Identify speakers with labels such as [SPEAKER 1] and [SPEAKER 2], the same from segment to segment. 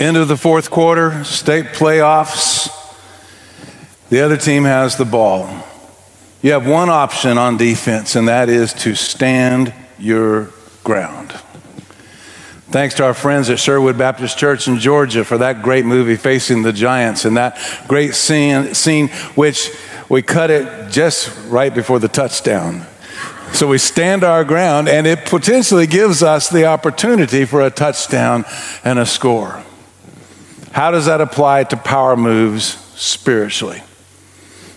[SPEAKER 1] End of the fourth quarter, state playoffs. The other team has the ball. You have one option on defense, and that is to stand your ground. Thanks to our friends at Sherwood Baptist Church in Georgia for that great movie, Facing the Giants, and that great scene, scene which we cut it just right before the touchdown. So we stand our ground, and it potentially gives us the opportunity for a touchdown and a score. How does that apply to power moves spiritually?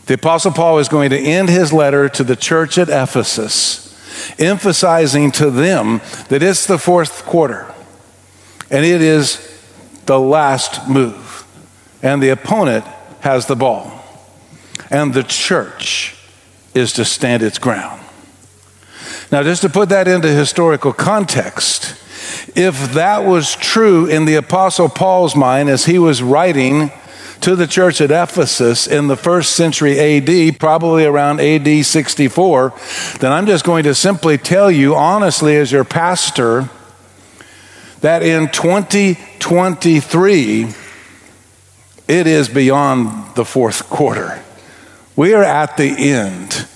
[SPEAKER 1] The Apostle Paul is going to end his letter to the church at Ephesus, emphasizing to them that it's the fourth quarter and it is the last move, and the opponent has the ball, and the church is to stand its ground. Now, just to put that into historical context, if that was true in the Apostle Paul's mind as he was writing to the church at Ephesus in the first century AD, probably around AD 64, then I'm just going to simply tell you honestly, as your pastor, that in 2023, it is beyond the fourth quarter. We are at the end,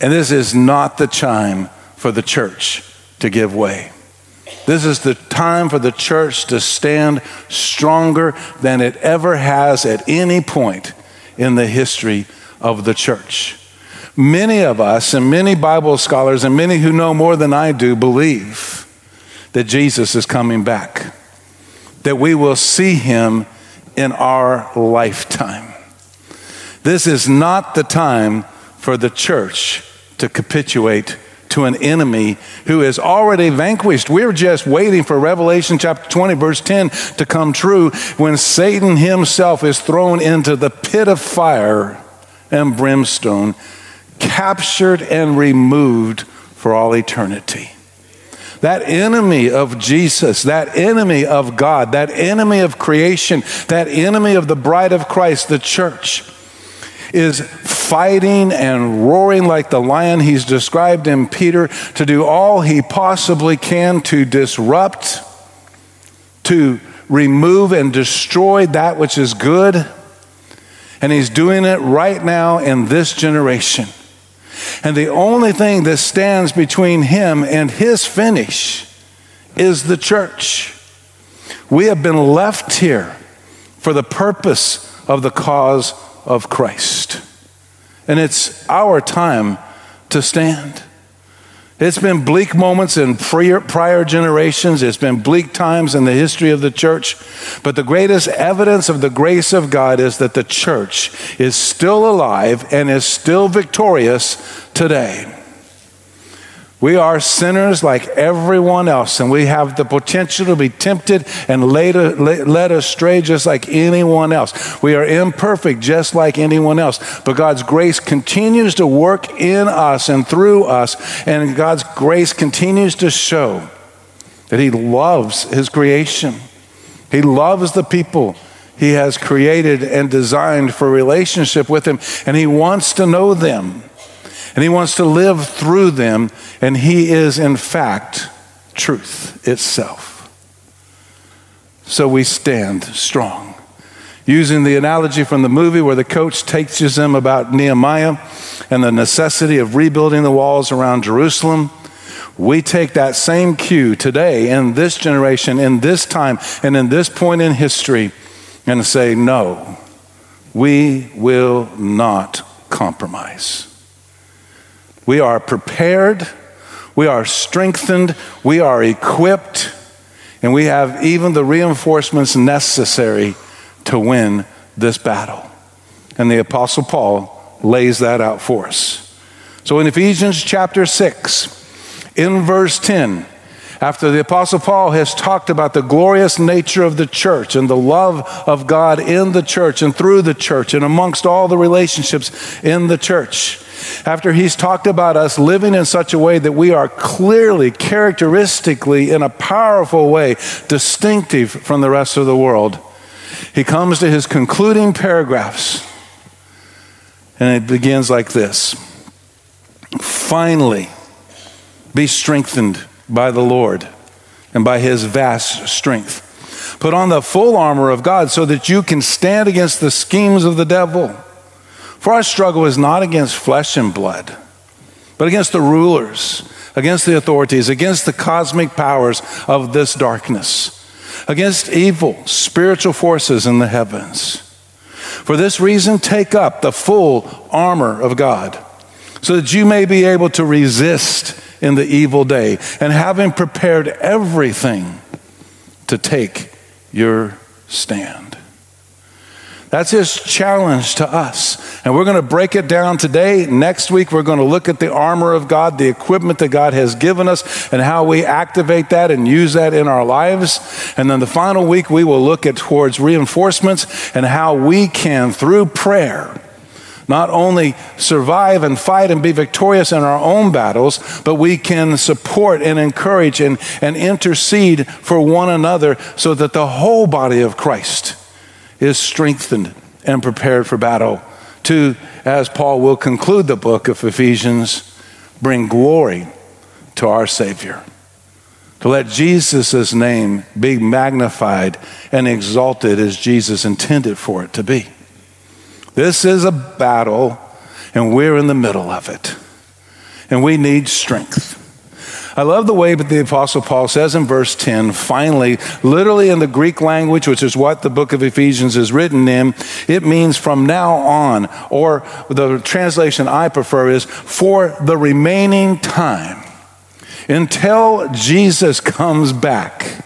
[SPEAKER 1] and this is not the time for the church to give way. This is the time for the church to stand stronger than it ever has at any point in the history of the church. Many of us, and many Bible scholars, and many who know more than I do, believe that Jesus is coming back, that we will see him in our lifetime. This is not the time for the church to capitulate to an enemy who is already vanquished. We're just waiting for Revelation chapter 20, verse 10 to come true when Satan himself is thrown into the pit of fire and brimstone, captured and removed for all eternity. That enemy of Jesus, that enemy of God, that enemy of creation, that enemy of the bride of Christ, the church is fighting and roaring like the lion he's described in Peter to do all he possibly can to disrupt, to remove and destroy that which is good. And he's doing it right now in this generation. And the only thing that stands between him and his finish is the church. We have been left here for the purpose of the cause of Christ. And it's our time to stand. It's been bleak moments in prior, prior, generations. It's been bleak times in the history of the church. But the greatest evidence of the grace of God is that the church is still alive and is still victorious today. We are sinners like everyone else, and we have the potential to be tempted and led, led astray just like anyone else. We are imperfect just like anyone else, but God's grace continues to work in us and through us, and God's grace continues to show that He loves His creation. He loves the people He has created and designed for relationship with Him, and He wants to know them and He wants to live through them, and He is, in fact, truth itself. So we stand strong. Using the analogy from the movie where the coach teaches them about Nehemiah and the necessity of rebuilding the walls around Jerusalem, we take that same cue today in this generation, in this time, and in this point in history and say, no, we will not compromise. We are prepared, we are strengthened, we are equipped, and we have even the reinforcements necessary to win this battle. And the Apostle Paul lays that out for us. So in Ephesians chapter 6, in verse 10, after the Apostle Paul has talked about the glorious nature of the church and the love of God in the church and through the church and amongst all the relationships in the church, after he's talked about us living in such a way that we are clearly, characteristically, in a powerful way, distinctive from the rest of the world, he comes to his concluding paragraphs. And it begins like this Finally, be strengthened by the Lord and by his vast strength Put on the full armor of God so that you can stand against the schemes of the devil. For our struggle is not against flesh and blood, but against the rulers, against the authorities, against the cosmic powers of this darkness, against evil spiritual forces in the heavens. For this reason, take up the full armor of God, so that you may be able to resist in the evil day, and having prepared everything to take your stand. That's his challenge to us. And we're going to break it down today. Next week, we're going to look at the armor of God, the equipment that God has given us, and how we activate that and use that in our lives. And then the final week, we will look at towards reinforcements and how we can, through prayer, not only survive and fight and be victorious in our own battles, but we can support and encourage and, and intercede for one another so that the whole body of Christ is strengthened and prepared for battle. To, as Paul will conclude the book of Ephesians, bring glory to our Savior. To let Jesus' name be magnified and exalted as Jesus intended for it to be. This is a battle, and we're in the middle of it. And we need strength. I love the way that the Apostle Paul says in verse 10, finally, literally in the Greek language, which is what the book of Ephesians is written in, it means from now on, or the translation I prefer is for the remaining time until Jesus comes back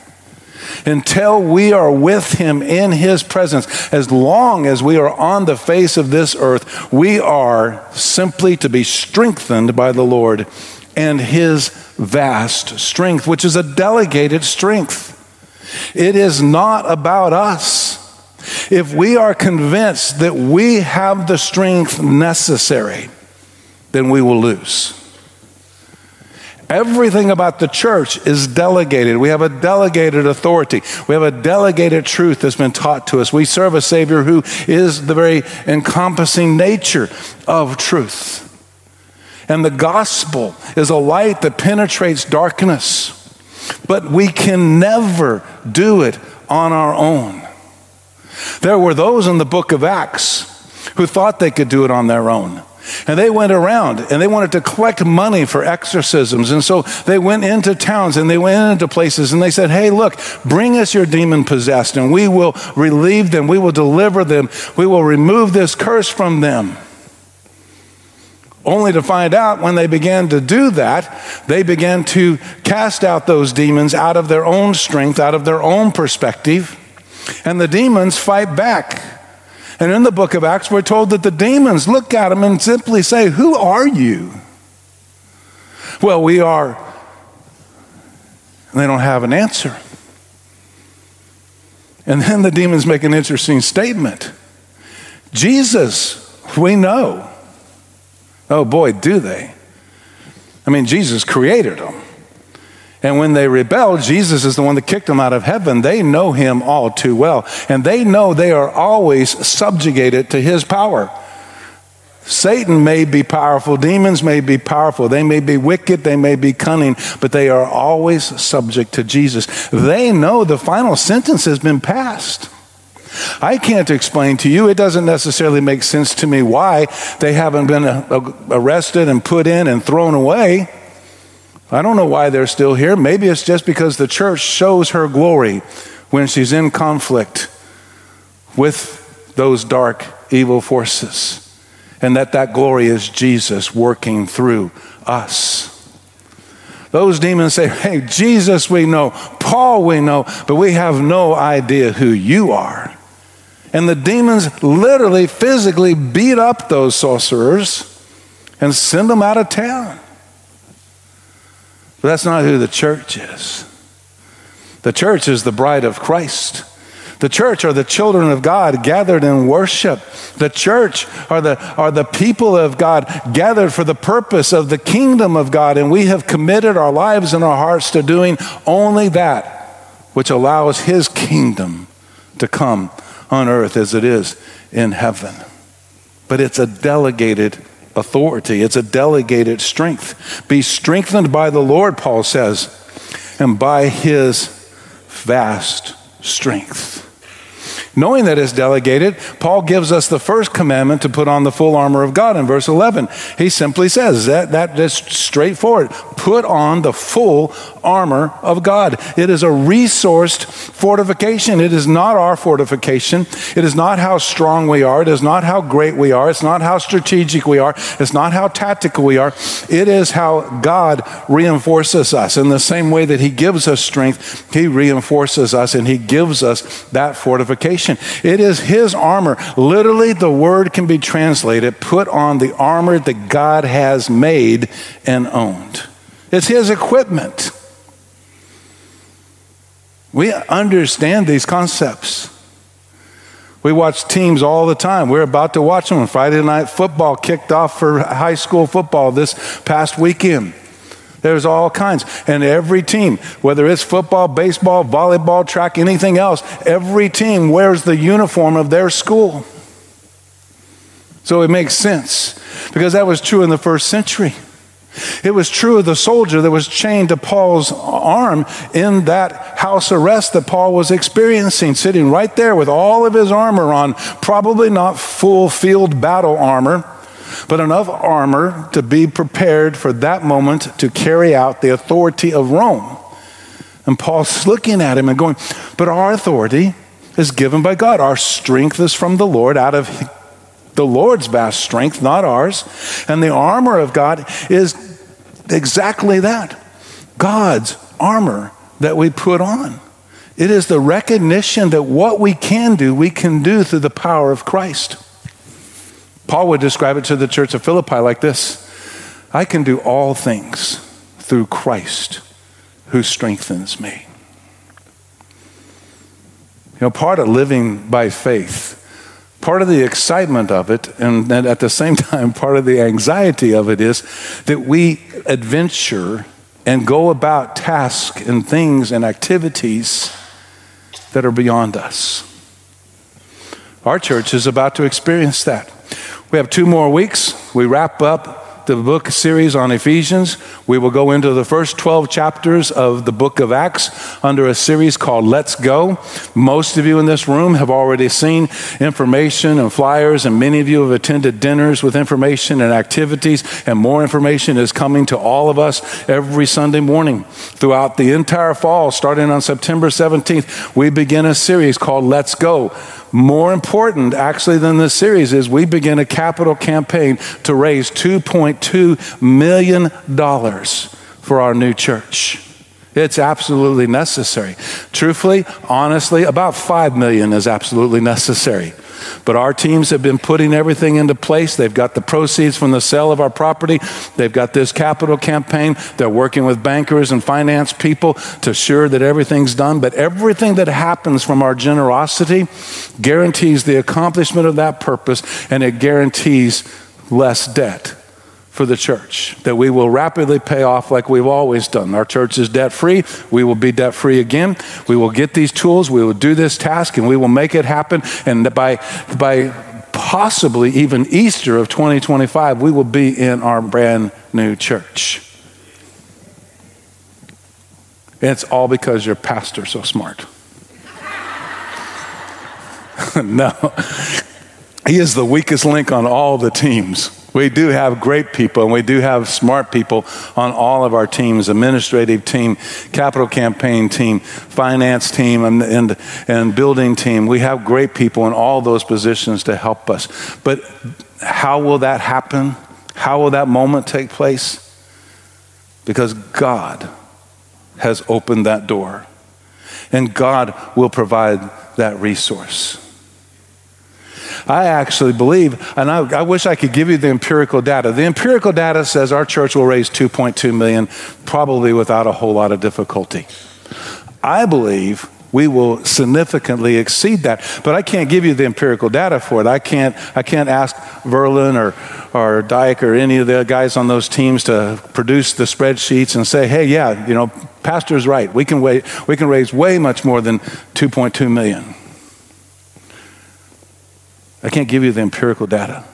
[SPEAKER 1] until we are with him in his presence. As long as we are on the face of this earth, we are simply to be strengthened by the Lord and his vast strength, which is a delegated strength. It is not about us. If we are convinced that we have the strength necessary, then we will lose. Everything about the church is delegated. We have a delegated authority. We have a delegated truth that's been taught to us. We serve a Savior who is the very encompassing nature of truth. And the gospel is a light that penetrates darkness. But we can never do it on our own. There were those in the book of Acts who thought they could do it on their own. And they went around and they wanted to collect money for exorcisms. And so they went into towns and they went into places and they said, Hey, look, bring us your demon possessed and we will relieve them. We will deliver them. We will remove this curse from them. Only to find out when they began to do that, they began to cast out those demons out of their own strength, out of their own perspective. And the demons fight back. And in the book of Acts, we're told that the demons look at him and simply say, Who are you? Well, we are. And they don't have an answer. And then the demons make an interesting statement Jesus, we know. Oh boy, do they. I mean, Jesus created them. And when they rebel, Jesus is the one that kicked them out of heaven. They know him all too well. And they know they are always subjugated to his power. Satan may be powerful, demons may be powerful, they may be wicked, they may be cunning, but they are always subject to Jesus. They know the final sentence has been passed. I can't explain to you, it doesn't necessarily make sense to me why they haven't been uh, arrested and put in and thrown away. I don't know why they're still here. Maybe it's just because the church shows her glory when she's in conflict with those dark, evil forces. And that that glory is Jesus working through us. Those demons say, Hey, Jesus we know, Paul we know, but we have no idea who you are. And the demons literally, physically beat up those sorcerers and send them out of town. But that's not who the church is. The church is the bride of Christ. The church are the children of God gathered in worship. The church are the, are the people of God gathered for the purpose of the kingdom of God. And we have committed our lives and our hearts to doing only that which allows His kingdom to come on earth as it is in heaven. But it's a delegated authority, it's a delegated strength. Be strengthened by the Lord, Paul says, and by his vast strength. Knowing that it's delegated, Paul gives us the first commandment to put on the full armor of God in verse 11. He simply says that, that is straightforward. Put on the full armor of God. It is a resourced fortification. It is not our fortification. It is not how strong we are. It is not how great we are. It's not how strategic we are. It's not how tactical we are. It is how God reinforces us. In the same way that He gives us strength, He reinforces us and He gives us that fortification. It is his armor. Literally, the word can be translated put on the armor that God has made and owned. It's his equipment. We understand these concepts. We watch teams all the time. We're about to watch them. Friday night football kicked off for high school football this past weekend. There's all kinds. And every team, whether it's football, baseball, volleyball, track, anything else, every team wears the uniform of their school. So it makes sense because that was true in the first century. It was true of the soldier that was chained to Paul's arm in that house arrest that Paul was experiencing, sitting right there with all of his armor on, probably not full field battle armor but enough armor to be prepared for that moment to carry out the authority of Rome. And Paul's looking at him and going, But our authority is given by God. Our strength is from the Lord out of the Lord's vast strength, not ours. And the armor of God is exactly that God's armor that we put on. It is the recognition that what we can do, we can do through the power of Christ. Paul would describe it to the church of Philippi like this I can do all things through Christ who strengthens me. You know, part of living by faith, part of the excitement of it, and at the same time, part of the anxiety of it is that we adventure and go about tasks and things and activities that are beyond us. Our church is about to experience that. We have two more weeks. We wrap up the book series on Ephesians. We will go into the first 12 chapters of the book of Acts under a series called Let's Go. Most of you in this room have already seen information and flyers, and many of you have attended dinners with information and activities, and more information is coming to all of us every Sunday morning. Throughout the entire fall, starting on September 17th, we begin a series called Let's Go. More important, actually, than this series is we begin a capital campaign to raise $2.2 million for our new church. It's absolutely necessary. Truthfully, honestly, about 5 million is absolutely necessary. But our teams have been putting everything into place. They've got the proceeds from the sale of our property. They've got this capital campaign. They're working with bankers and finance people to assure that everything's done. But everything that happens from our generosity guarantees the accomplishment of that purpose and it guarantees less debt for the church that we will rapidly pay off like we've always done. Our church is debt free. We will be debt free again. We will get these tools. We will do this task and we will make it happen. And by, by possibly even Easter of 2025, we will be in our brand new church. And it's all because your pastor's so smart. no, he is the weakest link on all the teams. We do have great people and we do have smart people on all of our teams administrative team, capital campaign team, finance team, and, and, and building team. We have great people in all those positions to help us. But how will that happen? How will that moment take place? Because God has opened that door, and God will provide that resource. I actually believe, and I, I, wish I could give you the empirical data. The empirical data says our church will raise 2.2 million, probably without a whole lot of difficulty. I believe we will significantly exceed that. But I can't give you the empirical data for it. I can't, I can't ask Verlin or, or Dyke or any of the guys on those teams to produce the spreadsheets and say, hey, yeah, you know, Pastor's right. We can, wait, we can raise way much more than 2.2 million. I can't give you the empirical data.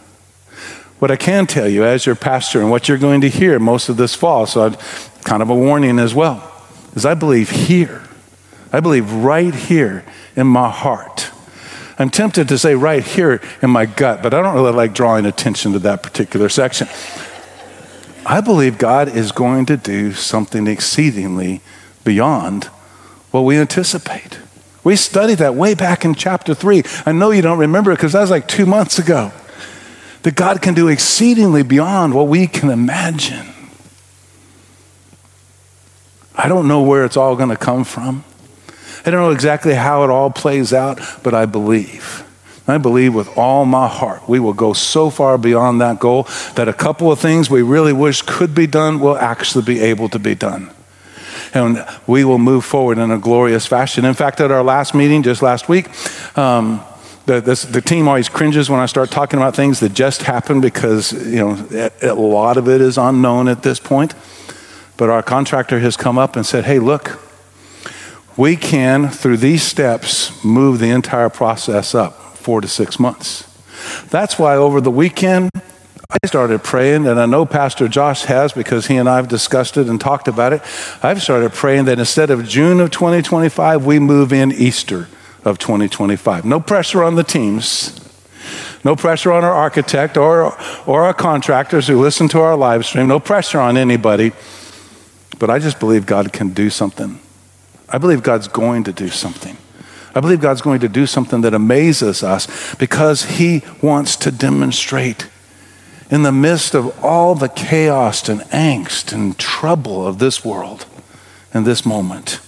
[SPEAKER 1] What I can tell you as your pastor and what you're going to hear most of this fall, so I'd, kind of a warning as well, is I believe here, I believe right here in my heart. I'm tempted to say right here in my gut, but I don't really like drawing attention to that particular section. I believe God is going to do something exceedingly beyond what we anticipate. We studied that way back in chapter 3. I know you don't remember it because that was like two months ago. That God can do exceedingly beyond what we can imagine. I don't know where it's all going to come from. I don't know exactly how it all plays out, but I believe. I believe with all my heart we will go so far beyond that goal that a couple of things we really wish could be done will actually be able to be done. And we will move forward in a glorious fashion. In fact, at our last meeting just last week, um, the, this, the, team always cringes when I start talking about things that just happened because you know a, a lot of it is unknown at this point. But our contractor has come up and said, "Hey, look, we can through these steps move the entire process up four to six months. That's why over the weekend, I started praying, and I know Pastor Josh has because he and I have discussed it and talked about it. I've started praying that instead of June of 2025, we move in Easter of 2025. No pressure on the teams, no pressure on our architect or, or our contractors who listen to our live stream, no pressure on anybody. But I just believe God can do something. I believe God's going to do something. I believe God's going to do something that amazes us because He wants to demonstrate in the midst of all the chaos and angst and trouble of this world and this moment.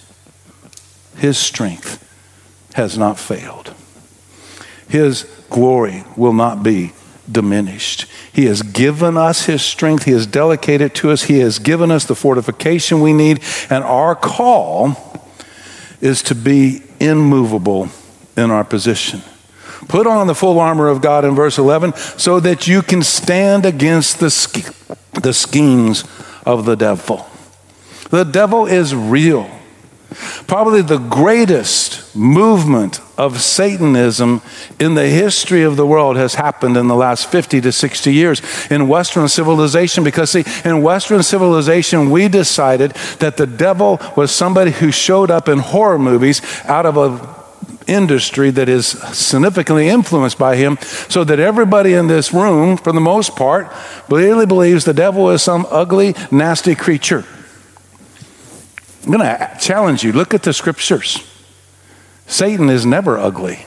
[SPEAKER 1] His strength has not failed. His glory will not be diminished. He has given us His strength. He has delegated to us. He has given us the fortification we need. And our call is to be immovable in our position. Put on the full armor of God in verse 11 so that you can stand against the, the schemes of the devil. The devil is real. Probably the greatest movement of Satanism in the history of the world has happened in the last 50 to 60 years in Western civilization. Because, see, in Western civilization, we decided that the devil was somebody who showed up in horror movies out of a industry that is significantly influenced by him, so that everybody in this room, for the most part, really believes the devil is some ugly, nasty creature. I'm going to challenge you look at the scriptures. Satan is never ugly.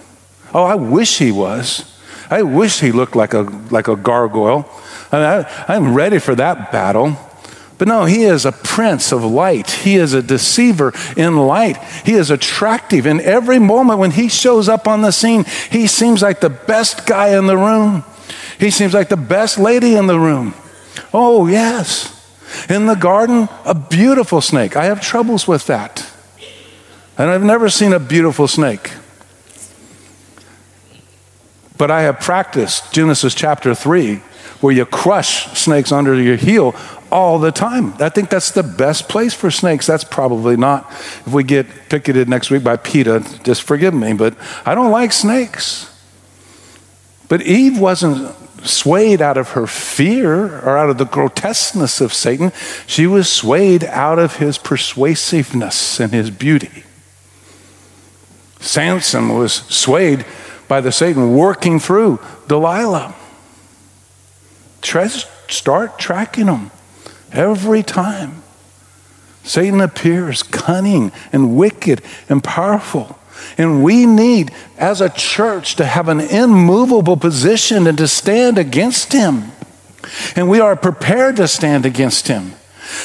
[SPEAKER 1] Oh, I wish he was. I wish he looked like a, like a gargoyle. I mean, I, I'm ready for that battle. But no, he is a prince of light. He is a deceiver in light. He is attractive. In every moment when he shows up on the scene, he seems like the best guy in the room. He seems like the best lady in the room. Oh, yes. In the garden, a beautiful snake. I have troubles with that. And I've never seen a beautiful snake. But I have practiced Genesis chapter 3, where you crush snakes under your heel all the time. I think that's the best place for snakes. That's probably not. If we get picketed next week by PETA, just forgive me, but I don't like snakes. But Eve wasn't swayed out of her fear or out of the grotesqueness of Satan. She was swayed out of his persuasiveness and his beauty. Samson was swayed by the Satan working through Delilah. Start tracking them every time. Satan appears cunning and wicked and powerful. And we need, as a church, to have an immovable position and to stand against him. And we are prepared to stand against him.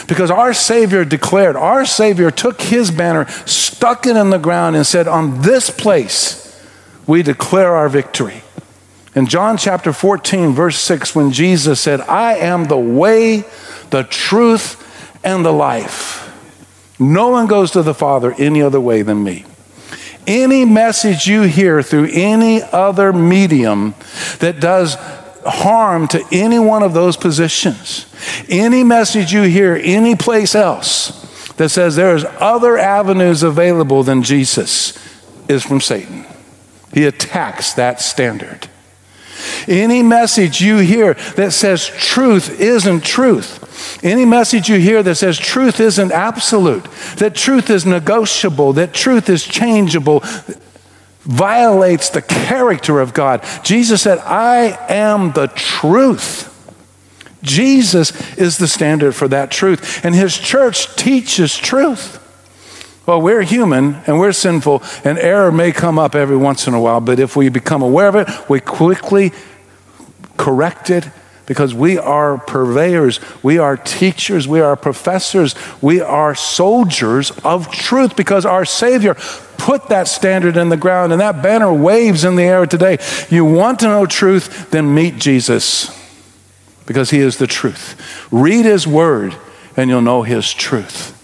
[SPEAKER 1] Because our Savior declared, our Savior took his banner, stuck it in the ground, and said, On this place we declare our victory. In John chapter 14, verse 6, when Jesus said, I am the way, the truth, and the life. No one goes to the Father any other way than me. Any message you hear through any other medium that does harm to any one of those positions, any message you hear any place else that says there's other avenues available than Jesus is from Satan. He attacks that standard. Any message you hear that says truth isn't truth Any message you hear that says truth isn't absolute, that truth is negotiable, that truth is changeable, violates the character of God. Jesus said, I am the truth. Jesus is the standard for that truth, and his church teaches truth. Well, we're human and we're sinful, and error may come up every once in a while, but if we become aware of it, we quickly correct it because we are purveyors, we are teachers, we are professors, we are soldiers of truth because our Savior put that standard in the ground and that banner waves in the air today. You want to know truth, then meet Jesus because He is the truth. Read His Word and you'll know His truth.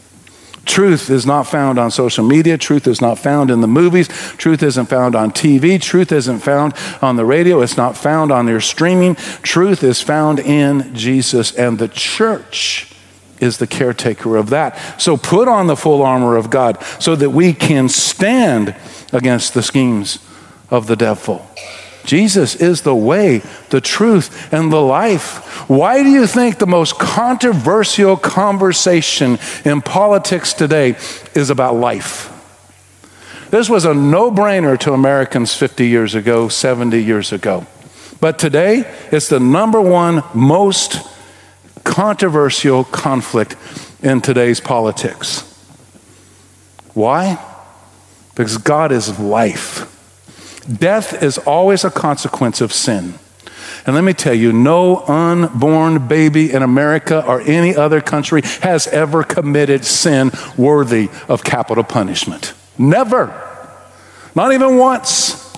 [SPEAKER 1] Truth is not found on social media. Truth is not found in the movies. Truth isn't found on TV. Truth isn't found on the radio. It's not found on your streaming. Truth is found in Jesus, and the church is the caretaker of that. So put on the full armor of God so that we can stand against the schemes of the devil. Jesus is the way, the truth, and the life. Why do you think the most controversial conversation in politics today is about life? This was a no brainer to Americans 50 years ago, 70 years ago. But today, it's the number one most controversial conflict in today's politics. Why? Because God is life. Death is always a consequence of sin. And let me tell you, no unborn baby in America or any other country has ever committed sin worthy of capital punishment. Never. Not even once.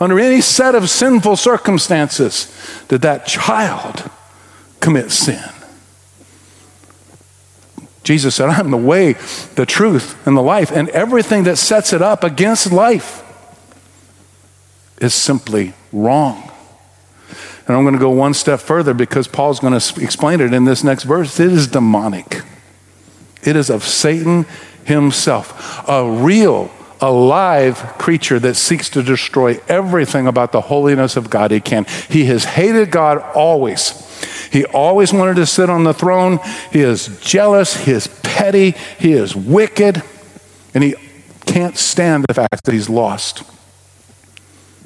[SPEAKER 1] Under any set of sinful circumstances did that child commit sin. Jesus said, I'm the way, the truth, and the life, and everything that sets it up against life is simply wrong. And I'm going to go one step further because Paul's going to explain it in this next verse. It is demonic, it is of Satan himself, a real, alive creature that seeks to destroy everything about the holiness of God he can. He has hated God always. He always wanted to sit on the throne. He is jealous. He is petty. He is wicked. And he can't stand the fact that he's lost.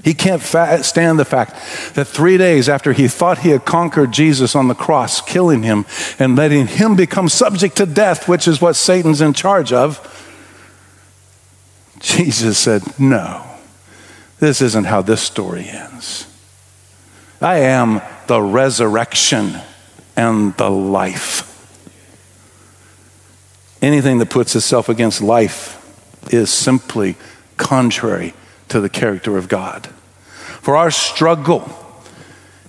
[SPEAKER 1] He can't fa- stand the fact that three days after he thought he had conquered Jesus on the cross, killing him and letting him become subject to death, which is what Satan's in charge of, Jesus said, No, this isn't how this story ends. I am the resurrection and the life. Anything that puts itself against life is simply contrary to the character of God. For our struggle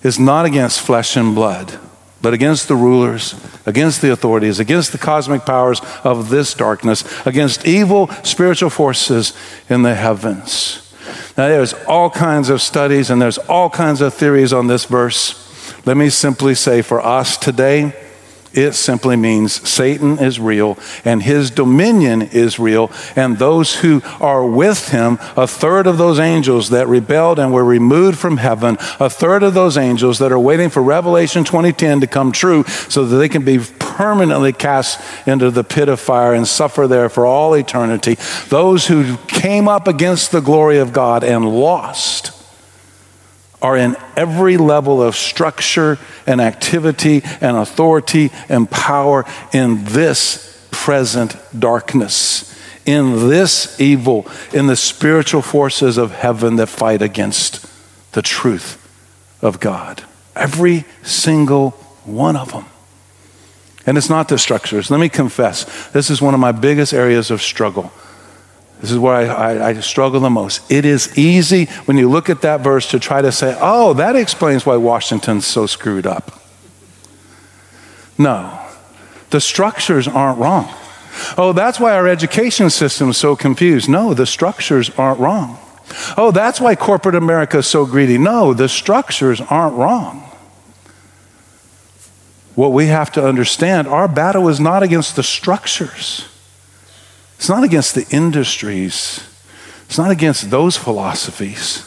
[SPEAKER 1] is not against flesh and blood, but against the rulers, against the authorities, against the cosmic powers of this darkness, against evil spiritual forces in the heavens. Now, there's all kinds of studies and there's all kinds of theories on this verse. Let me simply say for us today, it simply means Satan is real and his dominion is real, and those who are with him, a third of those angels that rebelled and were removed from heaven, a third of those angels that are waiting for Revelation 2010 to come true so that they can be permanently cast into the pit of fire and suffer there for all eternity. Those who came up against the glory of God and lost are in every level of structure and activity and authority and power in this present darkness, in this evil, in the spiritual forces of heaven that fight against the truth of God. Every single one of them. And it's not the structures. Let me confess, this is one of my biggest areas of struggle this is where I, I, I, struggle the most. It is easy when you look at that verse to try to say, oh, that explains why Washington's so screwed up. No, the structures aren't wrong. Oh, that's why our education system is so confused. No, the structures aren't wrong. Oh, that's why corporate America is so greedy. No, the structures aren't wrong. What we have to understand, our battle is not against the structures. It's not against the industries, it's not against those philosophies.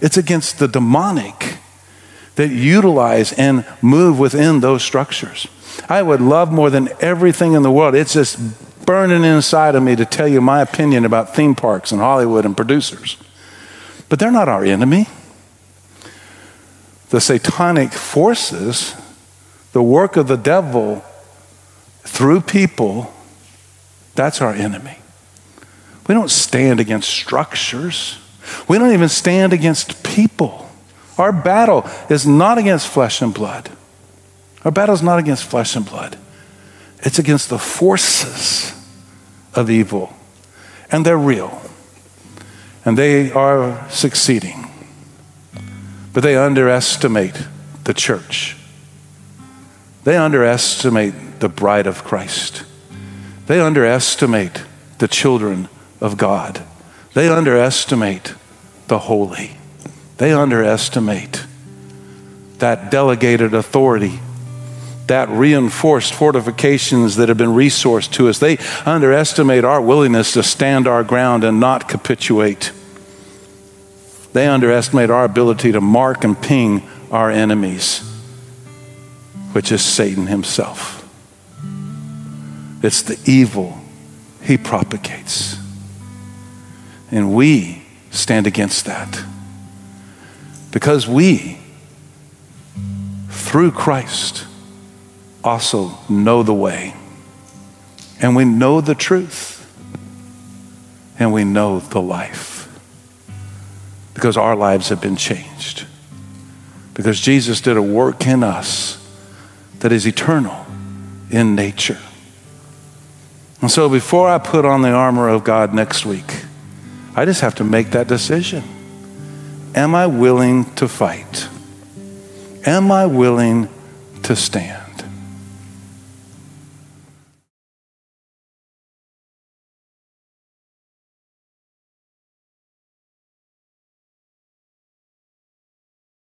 [SPEAKER 1] It's against the demonic that utilize and move within those structures. I would love more than everything in the world. It's just burning inside of me to tell you my opinion about theme parks and Hollywood and producers. But they're not our enemy. The satanic forces, the work of the devil through people, that's our enemy. We don't stand against structures. We don't even stand against people. Our battle is not against flesh and blood. Our battle is not against flesh and blood. It's against the forces of evil. And they're real. And they are succeeding. But they underestimate the church. They underestimate the bride of Christ. They underestimate the children of God. They underestimate the holy. They underestimate that delegated authority, that reinforced fortifications that have been resourced to us. They underestimate our willingness to stand our ground and not capitulate. They underestimate our ability to mark and ping our enemies, which is Satan himself. It's the evil he propagates. And we stand against that. Because we, through Christ, also know the way. And we know the truth. And we know the life. Because our lives have been changed. Because Jesus did a work in us that is eternal in nature. And so before I put on the armor of God next week, I just have to make that decision. Am I willing to fight? Am I willing to stand?